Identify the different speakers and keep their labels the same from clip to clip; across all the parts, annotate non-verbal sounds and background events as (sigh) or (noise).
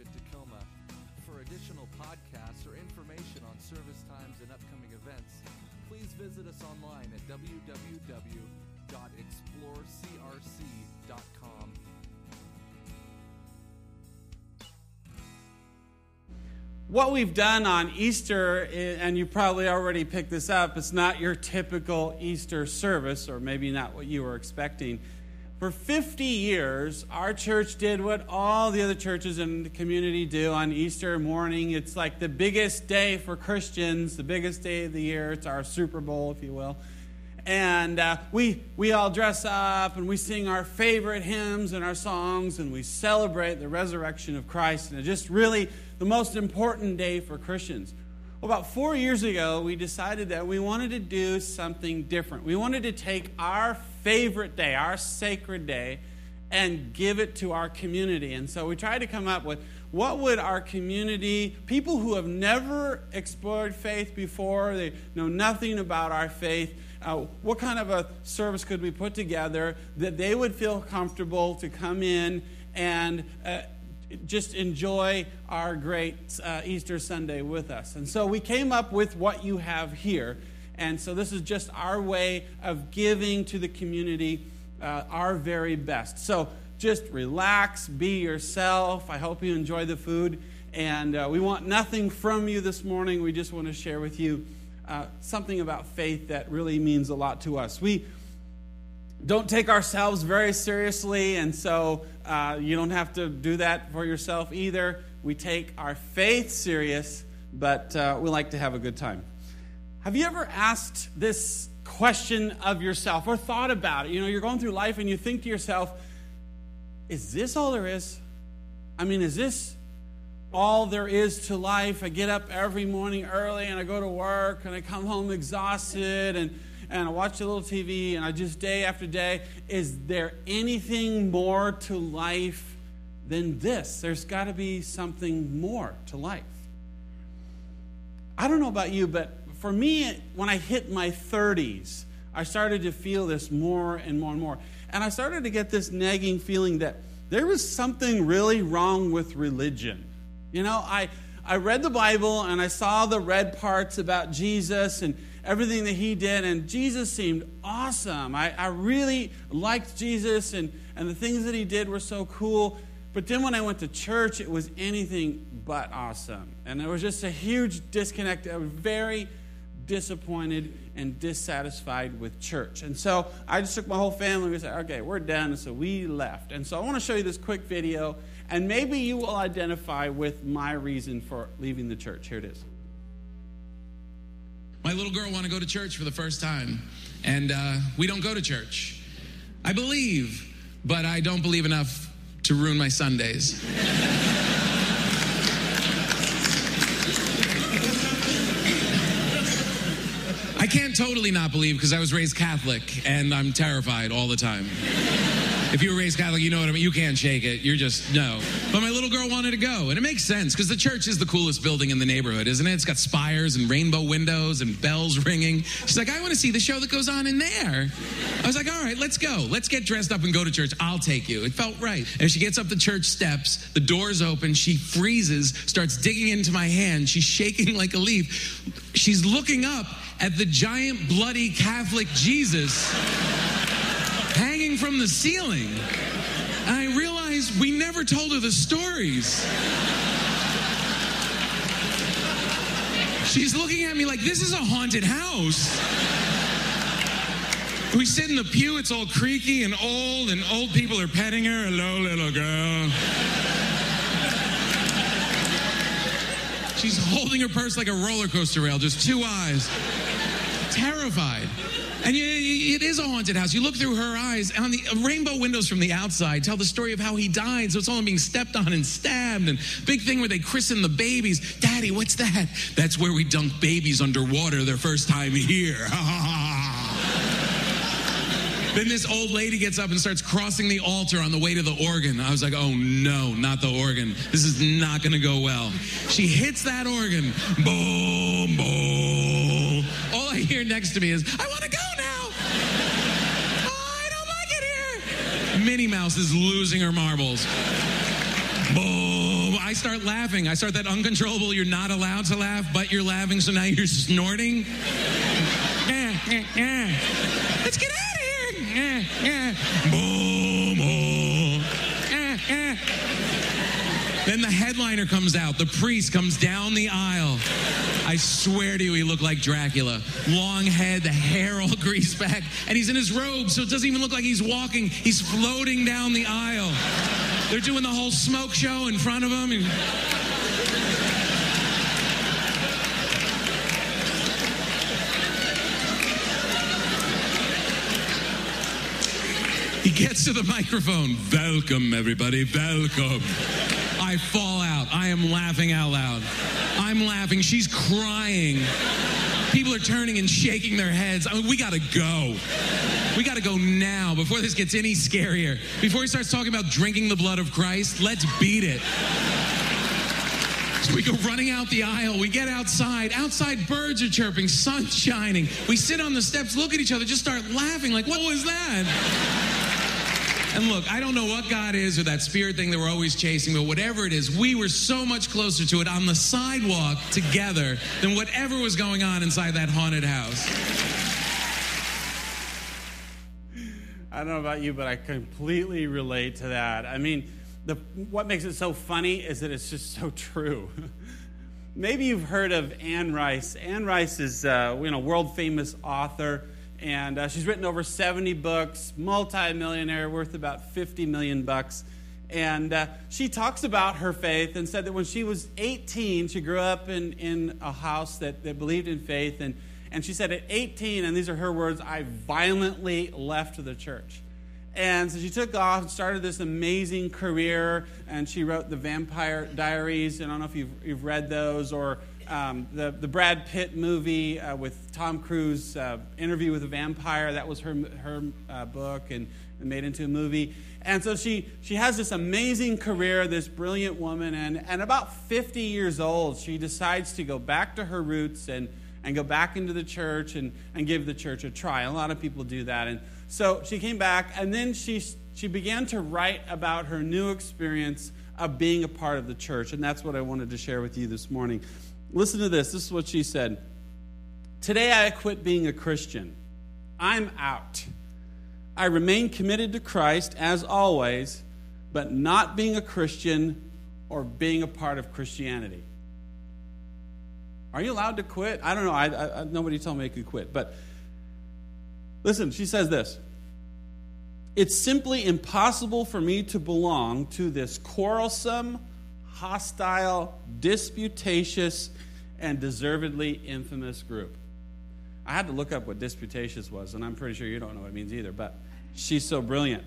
Speaker 1: In Tacoma. For additional podcasts or information on service times and upcoming events, please visit us online at www.explorecrc.com.
Speaker 2: What we've done on Easter, eh, and you probably already picked this up, it's not your typical Easter service, or maybe not what you were expecting. For 50 years, our church did what all the other churches in the community do on Easter morning. It's like the biggest day for Christians, the biggest day of the year. It's our Super Bowl, if you will. And uh, we, we all dress up and we sing our favorite hymns and our songs and we celebrate the resurrection of Christ. And it's just really the most important day for Christians. About four years ago, we decided that we wanted to do something different. We wanted to take our favorite day, our sacred day, and give it to our community. And so we tried to come up with what would our community, people who have never explored faith before, they know nothing about our faith, uh, what kind of a service could we put together that they would feel comfortable to come in and uh, just enjoy our great uh, Easter Sunday with us. And so we came up with what you have here. And so this is just our way of giving to the community uh, our very best. So just relax, be yourself. I hope you enjoy the food. And uh, we want nothing from you this morning. We just want to share with you uh, something about faith that really means a lot to us. We don't take ourselves very seriously, and so uh, you don't have to do that for yourself either. We take our faith serious, but uh, we like to have a good time. Have you ever asked this question of yourself or thought about it? You know, you're going through life and you think to yourself, is this all there is? I mean, is this all there is to life? I get up every morning early and I go to work and I come home exhausted and and I watch a little TV and I just day after day, is there anything more to life than this? There's got to be something more to life. I don't know about you, but for me, when I hit my 30s, I started to feel this more and more and more. And I started to get this nagging feeling that there was something really wrong with religion. You know, I, I read the Bible and I saw the red parts about Jesus and everything that he did, and Jesus seemed awesome. I, I really liked Jesus, and, and the things that he did were so cool. But then when I went to church, it was anything but awesome. And there was just a huge disconnect. I was very disappointed and dissatisfied with church. And so I just took my whole family. and We said, okay, we're done. And so we left. And so I want to show you this quick video, and maybe you will identify with my reason for leaving the church. Here it is.
Speaker 3: My little girl want to go to church for the first time, and uh, we don't go to church. I believe, but I don't believe enough to ruin my Sundays. I can't totally not believe because I was raised Catholic and I'm terrified all the time. If you were raised Catholic, you know what I mean. You can't shake it. You're just, no. But my little girl wanted to go. And it makes sense because the church is the coolest building in the neighborhood, isn't it? It's got spires and rainbow windows and bells ringing. She's like, I want to see the show that goes on in there. I was like, all right, let's go. Let's get dressed up and go to church. I'll take you. It felt right. And she gets up the church steps, the doors open, she freezes, starts digging into my hand. She's shaking like a leaf. She's looking up at the giant bloody Catholic Jesus from the ceiling. I realized we never told her the stories. She's looking at me like this is a haunted house. We sit in the pew, it's all creaky and old, and old people are petting her. Hello, little girl. She's holding her purse like a roller coaster rail, just two eyes. Terrified. And it is a haunted house. You look through her eyes, on the uh, rainbow windows from the outside tell the story of how he died. So it's all being stepped on and stabbed. And big thing where they christen the babies. Daddy, what's that? That's where we dunk babies underwater their first time here. (laughs) Then this old lady gets up and starts crossing the altar on the way to the organ. I was like, oh no, not the organ. This is not going to go well. She hits that organ. Boom, boom. All I hear next to me is, I want to go now. Oh, I don't like it here. Minnie Mouse is losing her marbles. Boom. I start laughing. I start that uncontrollable, you're not allowed to laugh, but you're laughing, so now you're snorting. Eh, eh, eh. Let's get out of here. Eh, eh. Boom, oh. Eh, eh. Then the headliner comes out. The priest comes down the aisle. I swear to you, he looked like Dracula. Long head, the hair all (laughs) greased back, and he's in his robe, so it doesn't even look like he's walking. He's floating down the aisle. They're doing the whole smoke show in front of him. He gets to the microphone. Welcome, everybody. Welcome. I fall out. I am laughing out loud. I'm laughing. She's crying. People are turning and shaking their heads. I mean, we got to go. We got to go now before this gets any scarier. Before he starts talking about drinking the blood of Christ, let's beat it. So we go running out the aisle. We get outside. Outside, birds are chirping, sun's shining. We sit on the steps, look at each other, just start laughing like, what was that? And look, I don't know what God is or that spirit thing that we're always chasing, but whatever it is, we were so much closer to it on the sidewalk together than whatever was going on inside that haunted house.
Speaker 2: I don't know about you, but I completely relate to that. I mean, the, what makes it so funny is that it's just so true. (laughs) Maybe you've heard of Anne Rice. Anne Rice is uh, you know world famous author and uh, she's written over 70 books, multi-millionaire, worth about 50 million bucks. And uh, she talks about her faith and said that when she was 18, she grew up in, in a house that, that believed in faith. And, and she said, at 18, and these are her words, I violently left the church. And so she took off and started this amazing career, and she wrote the Vampire Diaries. I don't know if you've, you've read those, or um, the, the Brad Pitt movie uh, with Tom Cruise, uh, Interview with a Vampire, that was her, her uh, book and, and, made into a movie. And so she, she has this amazing career, this brilliant woman, and, and about 50 years old, she decides to go back to her roots and, and go back into the church and, and give the church a try. A lot of people do that. And so she came back, and then she, she began to write about her new experience of being a part of the church. And that's what I wanted to share with you this morning. Listen to this. This is what she said. Today I quit being a Christian. I'm out. I remain committed to Christ as always, but not being a Christian or being a part of Christianity. Are you allowed to quit? I don't know. I, I, nobody told me I could quit. But listen, she says this It's simply impossible for me to belong to this quarrelsome, hostile, disputatious, and deservedly infamous group. I had to look up what disputatious was, and I'm pretty sure you don't know what it means either, but she's so brilliant.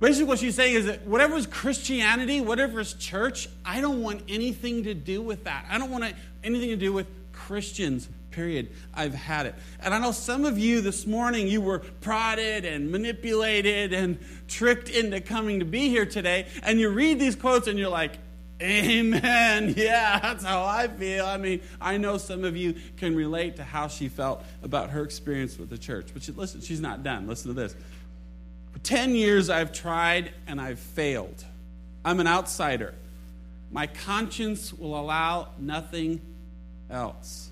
Speaker 2: Basically, what she's saying is that whatever is Christianity, whatever is church, I don't want anything to do with that. I don't want anything to do with Christians, period. I've had it. And I know some of you this morning, you were prodded and manipulated and tricked into coming to be here today, and you read these quotes and you're like, Amen. (laughs) Yeah, that's how I feel. I mean, I know some of you can relate to how she felt about her experience with the church. But she, listen, she's not done. Listen to this. For 10 years, I've tried and I've failed. I'm an outsider. My conscience will allow nothing else.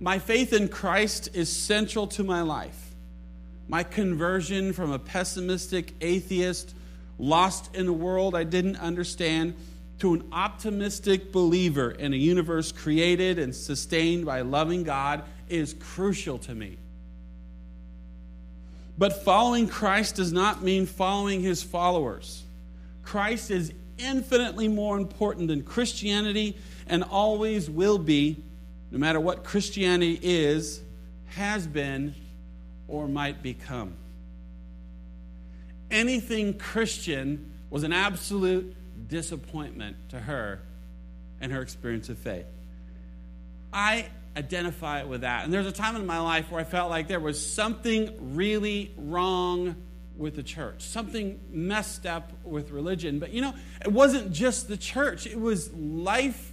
Speaker 2: My faith in Christ is central to my life. My conversion from a pessimistic atheist lost in a world I didn't understand, to an optimistic believer in a universe created and sustained by loving God is crucial to me. But following Christ does not mean following his followers. Christ is infinitely more important than Christianity and always will be, no matter what Christianity is, has been, or might become anything Christian was an absolute disappointment to her and her experience of faith. I identify with that. And there's a time in my life where I felt like there was something really wrong with the church, something messed up with religion. But you know, it wasn't just the church, it was life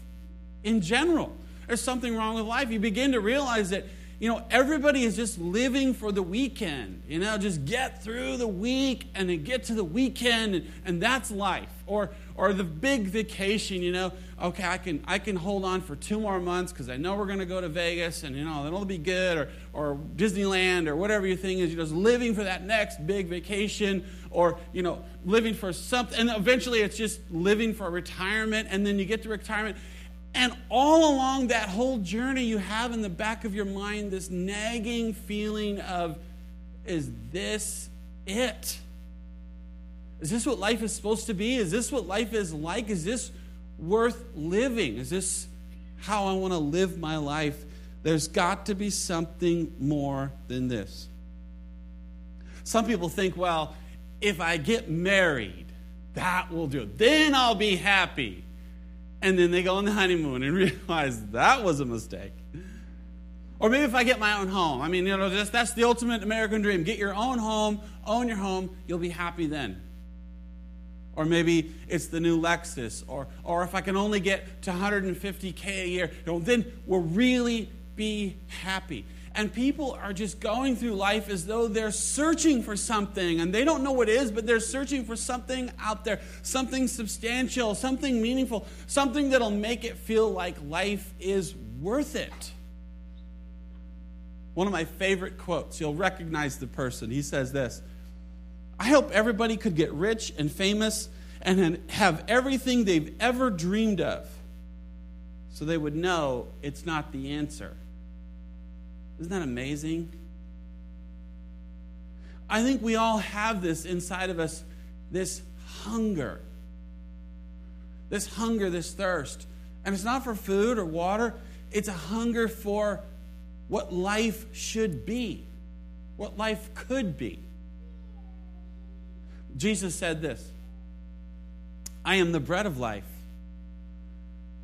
Speaker 2: in general. There's something wrong with life. You begin to realize that you know, everybody is just living for the weekend. You know, just get through the week and then get to the weekend, and, and that's life. Or, or the big vacation, you know, okay, I can, I can hold on for two more months because I know we're going to go to Vegas and, you know, that'll be good, or, or Disneyland, or whatever your thing is. You're just living for that next big vacation, or, you know, living for something. And eventually it's just living for retirement, and then you get to retirement and all along that whole journey, you have in the back of your mind this nagging feeling of, is this it? Is this what life is supposed to be? Is this what life is like? Is this worth living? Is this how I want to live my life? There's got to be something more than this. Some people think, well, if I get married, that will do it. Then I'll be happy and then they go on the honeymoon and (laughs) realize that was a mistake. Or maybe if I get my own home. I mean, you know, just, that's the ultimate American dream. Get your own home, own your home, you'll be happy then. Or maybe it's the new Lexus. Or, or if I can only get to 150K a year, you know, then we'll really be happy. And people are just going through life as though they're searching for something and they don't know what it is, but they're searching for something out there, something substantial, something meaningful, something that'll make it feel like life is worth it. One of my favorite quotes, you'll recognize the person. He says this I hope everybody could get rich and famous and have everything they've ever dreamed of so they would know it's not the answer. Isn't that amazing? I think we all have this inside of us this hunger. This hunger, this thirst. And it's not for food or water, it's a hunger for what life should be, what life could be. Jesus said this I am the bread of life.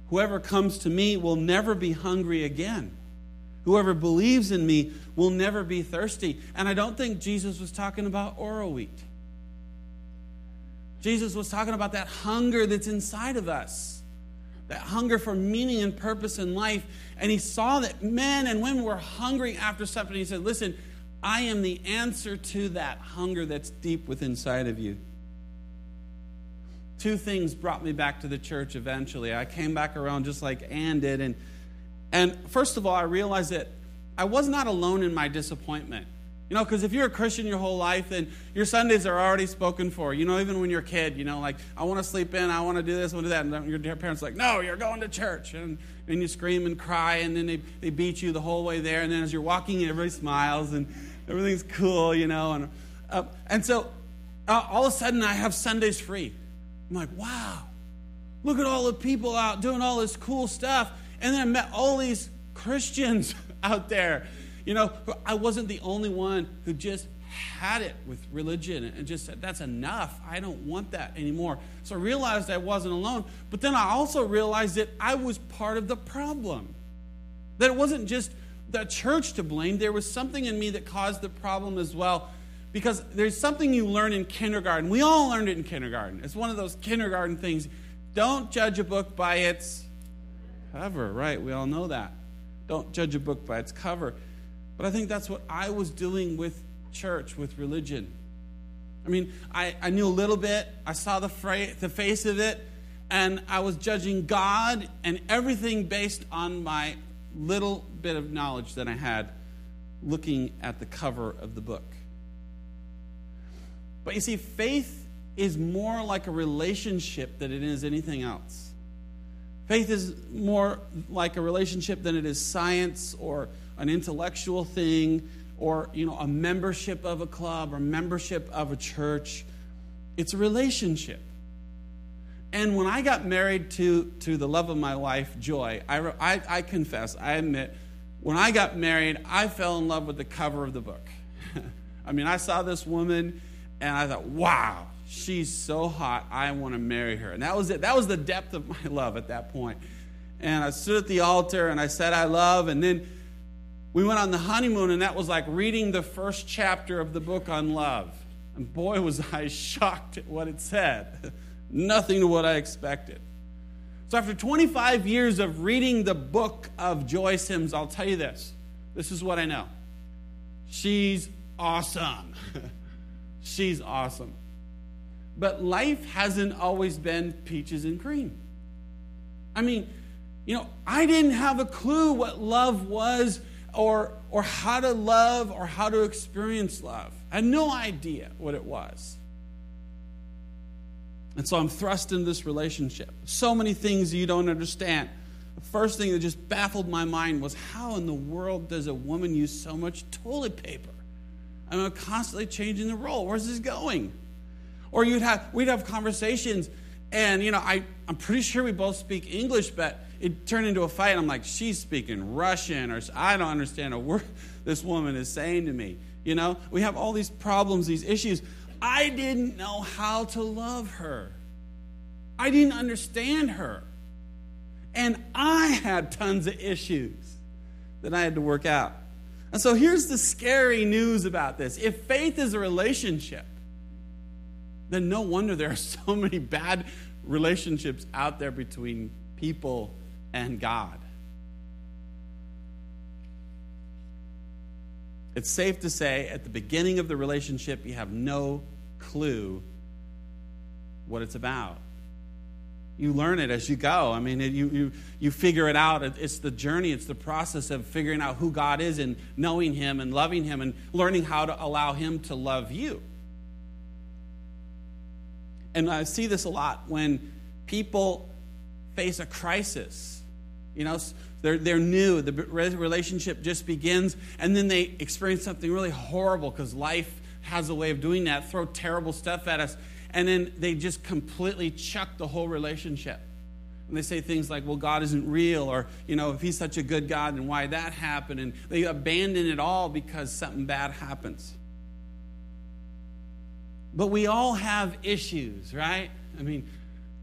Speaker 2: Whoever comes to me will never be hungry again. Whoever believes in me will never be thirsty. And I don't think Jesus was talking about Oroweat. Jesus was talking about that hunger that's inside of us, that hunger for meaning and purpose in life. And he saw that men and women were hungry after something. He said, Listen, I am the answer to that hunger that's deep within inside of you. Two things brought me back to the church eventually. I came back around just like Anne did, and and first of all, I realized that I was not alone in my disappointment. You know, because if you're a Christian your whole life, then your Sundays are already spoken for. You know, even when you're a kid, you know, like, I want to sleep in, I want to do this, I want to do that. And your parents like, no, you're going to church. And, and you scream and cry, and then they, they beat you the whole way there. And then as you're walking, everybody smiles, and everything's cool, you know. And, uh, and so uh, all of a sudden, I have Sundays free. I'm like, wow, look at all the people out doing all this cool stuff. And then I met all these Christians (laughs) out there. You know, I wasn't the only one who just had it with religion and just said, that's enough. I don't want that anymore. So I realized I wasn't alone. But then I also realized that I was part of the problem. That it wasn't just the church to blame, there was something in me that caused the problem as well. Because there's something you learn in kindergarten. We all learned it in kindergarten. It's one of those kindergarten things. Don't judge a book by its cover, right? We all know that. Don't judge a book by its cover. But I think that's what I was doing with church, with religion. I mean, I, I knew a little bit, I saw the, fra- the face of it, and I was judging God and everything based on my little bit of knowledge that I had looking at the cover of the book. But you see, faith is more like a relationship than it is anything else. Faith is more like a relationship than it is science or an intellectual thing or you know a membership of a club or membership of a church. It's a relationship. And when I got married to, to the love of my life, Joy, I, I, I confess, I admit, when I got married, I fell in love with the cover of the book. (laughs) I mean, I saw this woman and I thought, wow, she's so hot, I want to marry her. And that was it. That was the depth of my (laughs) love at that point. And I stood at the altar and I said, I love. And then we went on the honeymoon, and that was like reading the first chapter of the book on love. And boy, was (laughs) I shocked at what it said. (laughs) Nothing to what I expected. So, after 25 years of reading the book of Joy Sims, I'll tell you this This is what I know. She's awesome. She's awesome. But life hasn't always been peaches and cream. I mean, you know, I didn't have a clue what love was or, or how to love or how to experience love. I had no idea what it was. And so I'm thrust into this relationship. So many things you don't understand. The first thing that just baffled my mind was how in the world does a woman use so much toilet paper? I'm constantly changing the roll. Where's this going? Or you'd have we'd have conversations, and you know, I, I'm pretty sure we both speak English, but it turned into a fight. I'm like, she's speaking Russian, or I don't understand a word (laughs) this woman is saying to me. You know, we have all these problems, these issues. I didn't know how to love her. I didn't understand her. And I had tons of issues that I had to work out. And so here's the scary news about this if faith is a relationship, then no wonder there are (laughs) so many bad relationships out there between people and God. It's safe to say at the beginning of the relationship, you have no clue what it's about. You learn it as you go. I mean, you, you, you figure it out. It's the journey, it's the process of figuring out who God is and knowing Him and loving Him and learning how to allow Him to love you. And I see this a lot when people face a crisis. You know, they're, they're new, the relationship just begins, and then they experience something really horrible because life has a way of doing that, throw terrible stuff at us, and then they just completely chuck the whole relationship. And they say things like, well, God isn't real, or, you know, if He's such a good God, then why that happened? And they abandon it all because something bad happens. But we all have issues, right? I mean,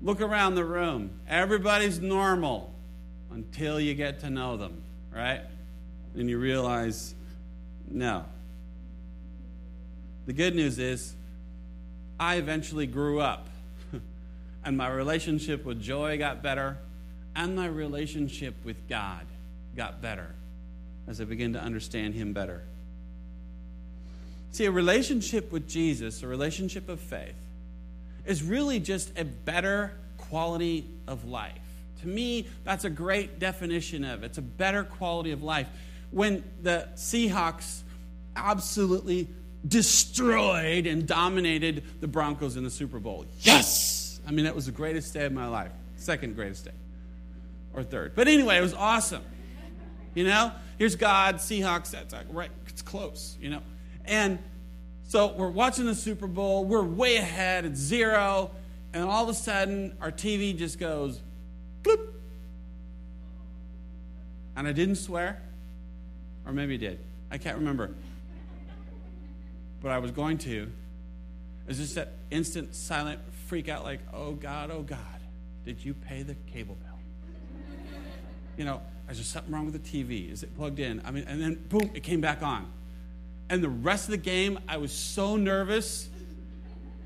Speaker 2: look around the room. Everybody's normal until you get to know them, right? And you realize, no. The good news is, I eventually grew up, (laughs) and my relationship with Joy got better, and my relationship with God got better as I began to understand Him better. See, a relationship with Jesus, a relationship of faith, is really just a better quality of life. To me, that's a great definition of it. It's a better quality of life. When the Seahawks absolutely destroyed and dominated the Broncos in the Super Bowl. Yes! I mean, that was the greatest day of my life. Second greatest day. Or third. But anyway, it was awesome. You know? Here's God, Seahawks, that's like right, it's close, you know. And so we're watching the Super Bowl, we're way ahead, it's zero, and all of a sudden our TV just goes bloop. And I didn't swear, or maybe I did. I can't remember. But I was going to. It's just that instant silent freak out, like, oh God, oh God, did you pay the cable bill? You know, is there something wrong with the TV? Is it plugged in? I mean, and then boom, it came back on. And the rest of the game, I was so nervous.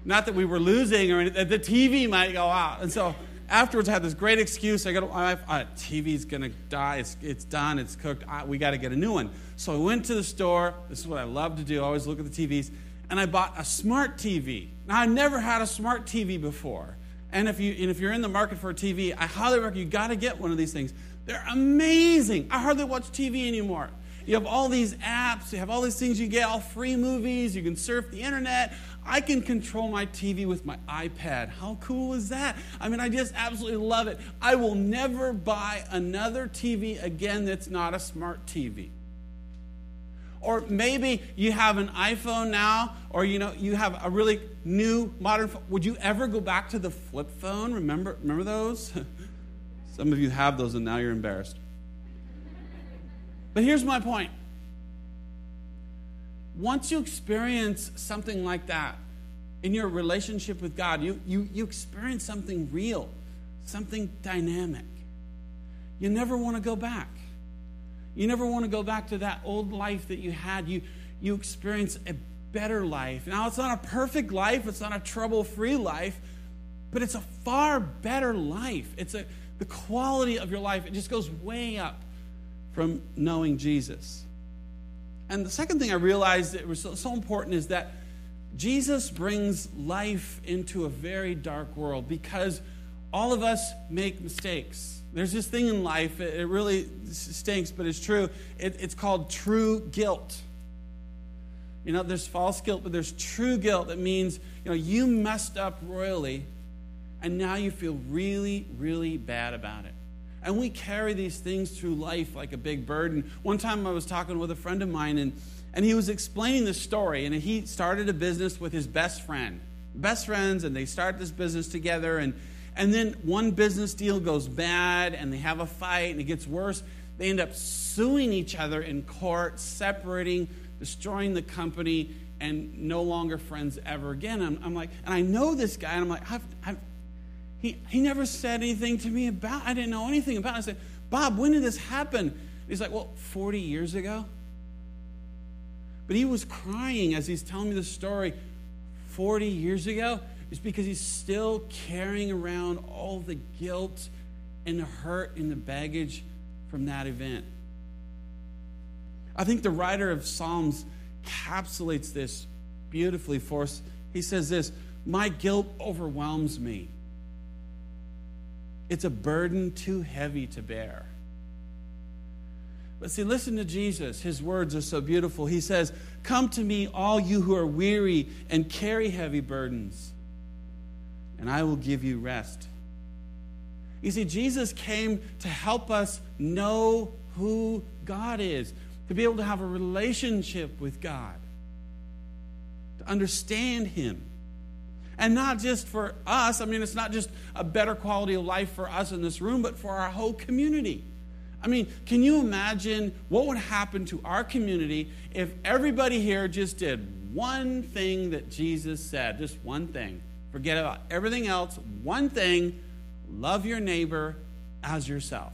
Speaker 2: Not that we were losing or anything, the TV might go out. And so afterwards, I had this great excuse. I go, my TV's going to die. It's, it's done. It's cooked. I, we got to get a new one. So I went to the store. This is what I love to do. I always look at the TVs. And I bought a smart TV. Now, I never had a smart TV before. And if, you, and if you're in the market for a TV, I highly recommend you got to get one of these things. They're amazing. I hardly watch TV anymore. You have all these apps, you have all these things you get, all free movies, you can surf the internet. I can control my TV with my iPad. How cool is that? I mean, I just absolutely love it. I will never buy another TV again that's not a smart TV. Or maybe you have an iPhone now, or you know, you have a really new modern phone. Would you ever go back to the flip phone? Remember, remember those? (laughs) Some of you have those and now you're embarrassed. But here's my point. Once you experience something like that in your relationship with God, you, you, you experience something real, something dynamic. You never want to go back. You never want to go back to that old life that you had. You, you experience a better life. Now, it's not a perfect life, it's not a trouble free life, but it's a far better life. It's a, the quality of your life, it just goes way up from knowing Jesus. And the second thing I realized that was so, so important is that Jesus brings life into a very dark world because all of us make mistakes. There's this thing in life, it, really stinks, but it's true. It, it's called true guilt. You know, there's false guilt, but there's true guilt that means, you know, you messed up royally and now you feel really, really bad about it. And we carry these things through life like a big burden. One time I was talking with a friend of mine, and, and he was explaining the story. And he started a business with his best friend. Best friends, and they start this business together. And, and then one business deal goes bad, and they have a fight, and it gets worse. They end up suing each other in court, separating, destroying the company, and no longer friends ever again. I'm, I'm like, and I know this guy, and I'm like, I've, I've he, he never said anything to me about I didn't know anything about it. I said, Bob, when did this happen? He's like, Well, 40 years ago. But he was crying as he's telling me the story 40 years ago. It's because he's still carrying around all the guilt and the hurt and the baggage from that event. I think the writer of Psalms encapsulates this beautifully for us. He says this My guilt overwhelms me. It's a burden too heavy to bear. But see, listen to Jesus. His words are so beautiful. He says, Come to me, all you who are weary and carry heavy burdens, and I will give you rest. You see, Jesus came to help us know who God is, to be able to have a relationship with God, to understand Him. And not just for us, I mean, it's not just a better quality of life for us in this room, but for our whole community. I mean, can you imagine what would happen to our community if everybody here just did one thing that Jesus said? Just one thing. Forget about everything else. One thing love your neighbor as yourself.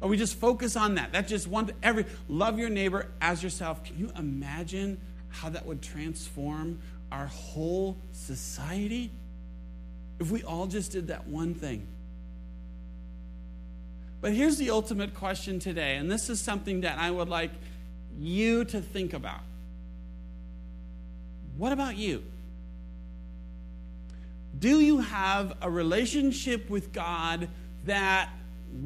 Speaker 2: Or we just focus on that. That's just one every love your neighbor as yourself. Can you imagine how that would transform our whole society if we all just did that one thing. But here's the ultimate question today, and this is something that I would like you to think about. What about you? Do you have a relationship with God that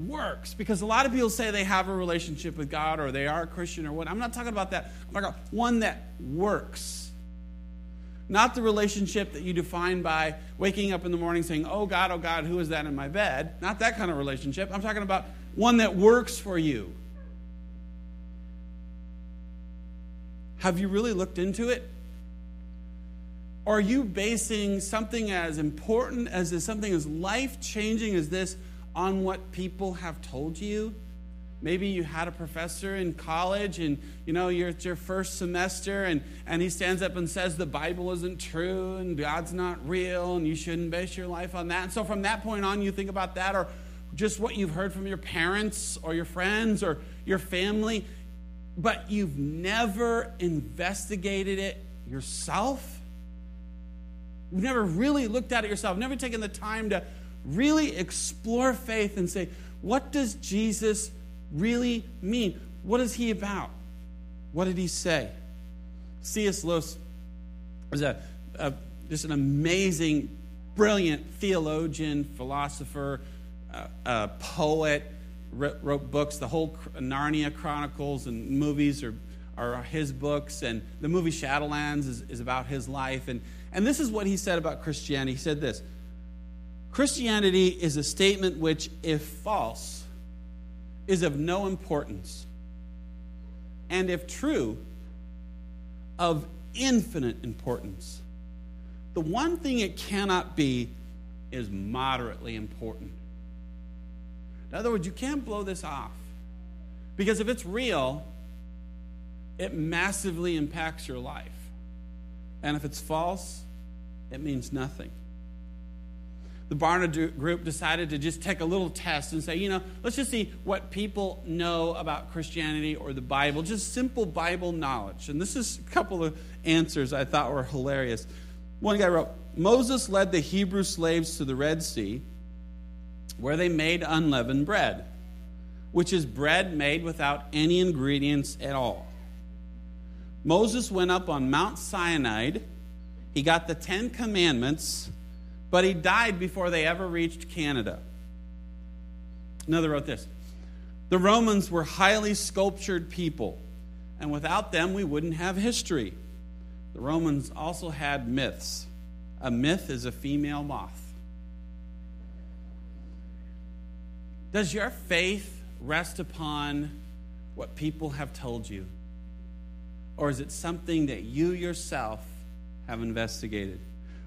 Speaker 2: works? Because a lot of people say they have a relationship with God or they are a Christian or what. I'm not talking about that. I'm talking about one that works. Not the relationship that you define by waking up in the morning saying, Oh God, oh God, who is that in my bed? Not that kind of relationship. I'm talking about one that works for you. Have you really looked into it? Are you basing something as important as this, something as life changing as this on what people have told you? Maybe you had a professor in college and you know you're at your first semester and, and he stands up and says the Bible isn't true and God's not real and you shouldn't base your life on that. And so from that point on you think about that or just what you've heard from your parents or your friends or your family, but you've never investigated it yourself. You've never really looked at it yourself, never taken the time to really explore faith and say, what does Jesus really mean? What is he about? What did he say? C.S. Lewis was a, a, just an amazing, brilliant theologian, philosopher, uh, uh, poet, wrote, wrote, books. The whole Narnia Chronicles and movies are, are his books, and the movie Shadowlands is, is about his life. And, and this is what he said about Christianity. He said this Christianity is a statement which, if false, is of no importance, and if true, of infinite importance. The one thing it cannot be is moderately important. In other words, you can't blow this off. Because if it's real, it massively impacts your life. And if it's false, it means nothing the Barna group decided to just take a little test and say, you know, let's just see what people know about Christianity or the Bible, just simple Bible knowledge. And this is a couple of answers I thought were hilarious. One guy wrote Moses led the Hebrew slaves to the Red Sea, where they made unleavened bread, which is bread made without any ingredients at all. Moses went up on Mount Sinai. He got the Ten Commandments, but he died before they ever reached Canada. Another wrote this The Romans were highly sculptured people, and without them, we wouldn't have history. The Romans also had myths. A myth is a female moth. Does your faith rest upon what people have told you? Or is it something that you yourself have investigated?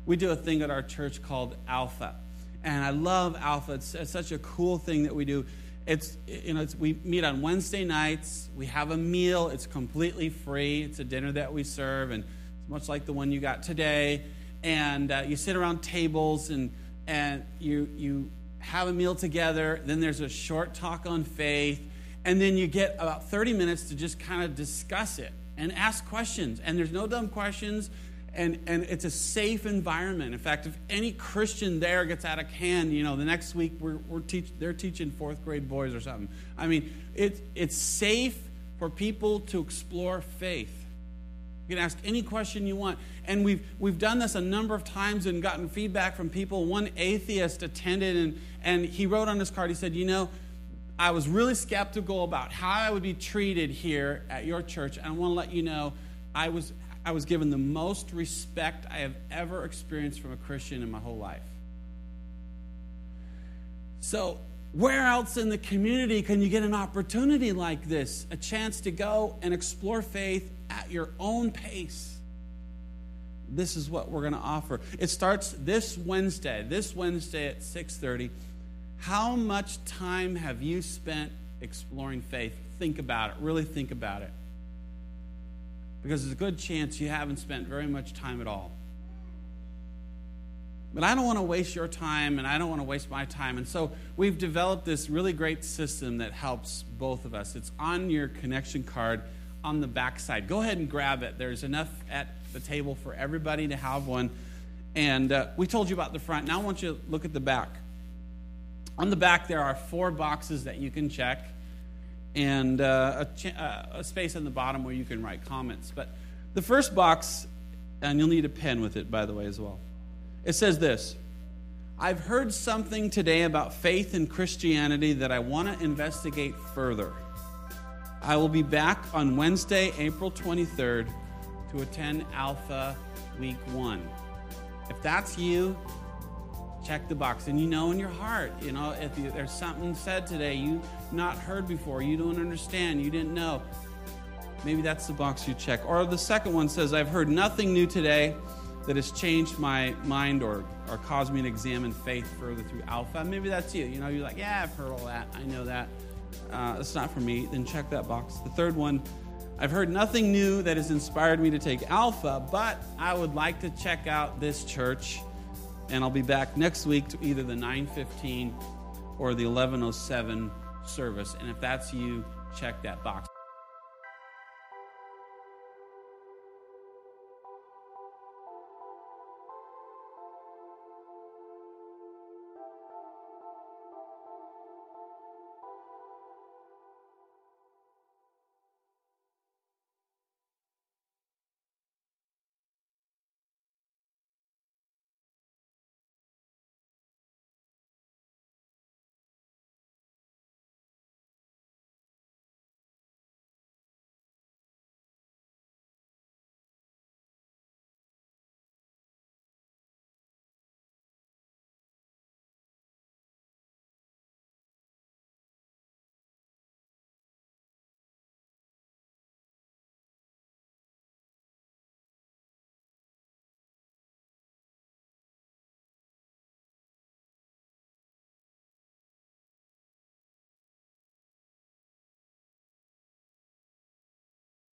Speaker 2: We do a thing at our church called Alpha. And I love Alpha. It's, it's such a cool thing that we do. It's, you know, it's, we meet on Wednesday nights. We have a meal. It's completely free. It's a dinner that we serve, and it's much like the one you got today. And uh, you sit around tables and, and you, you have a meal together. Then there's a short talk on faith. And then you get about 30 minutes to just kind of discuss it and ask questions. And there's no dumb questions and, and it's a safe environment. In fact, if any Christian there gets out of hand, you know, the next week we're, we're teach, they're teaching fourth grade boys or something. I mean, it, it's safe for people to explore faith. You can ask any question you want. And we've, we've done this a number of times and gotten feedback from people. One atheist attended and, and he wrote on his card, he said, You know, I was really skeptical about how I would be treated here at your church. And I want to let you know I was I was given the most respect I have ever experienced from a Christian in my whole life. So, where else in the community can you get an opportunity like this? A chance to go and explore faith at your own pace. This is what we're going to offer. It starts this Wednesday, this Wednesday at 6:30. How much time have you spent exploring faith? Think about it. Really think about it because there's a good chance you haven't spent very much time at all. But I don't want to waste your time and I don't want to waste my time. And so we've developed this really great system that helps both of us. It's on your connection card on the back side. Go ahead and grab it. There's enough at the table for everybody to have one. And uh, we told you about the front. Now I want you to look at the back. On the back, there are four boxes that you can check and uh, a, ch- uh, a, space on the bottom where you can write comments. But the first box, and you'll need a pen with it, by the way, as well. It says this I've heard something today about faith and Christianity that I want to investigate further. I will be back on Wednesday, April 23rd, to attend Alpha Week 1. If that's you, check the box. And you know in your heart, you know, if you, there's something said today you not heard before, you don't understand, you didn't know, maybe that's the box you check. Or the second one says, I've heard nothing new today that has changed my mind or, or caused me to examine faith further through Alpha. Maybe that's you. You know, you're like, yeah, I've heard all that. I know that. Uh, it's not for me. Then check that box. The third one, I've heard nothing new that has inspired me to take Alpha, but I would like to check out this church and I'll be back next week to either the 915 or the 1107 service. And if that's you, check that box.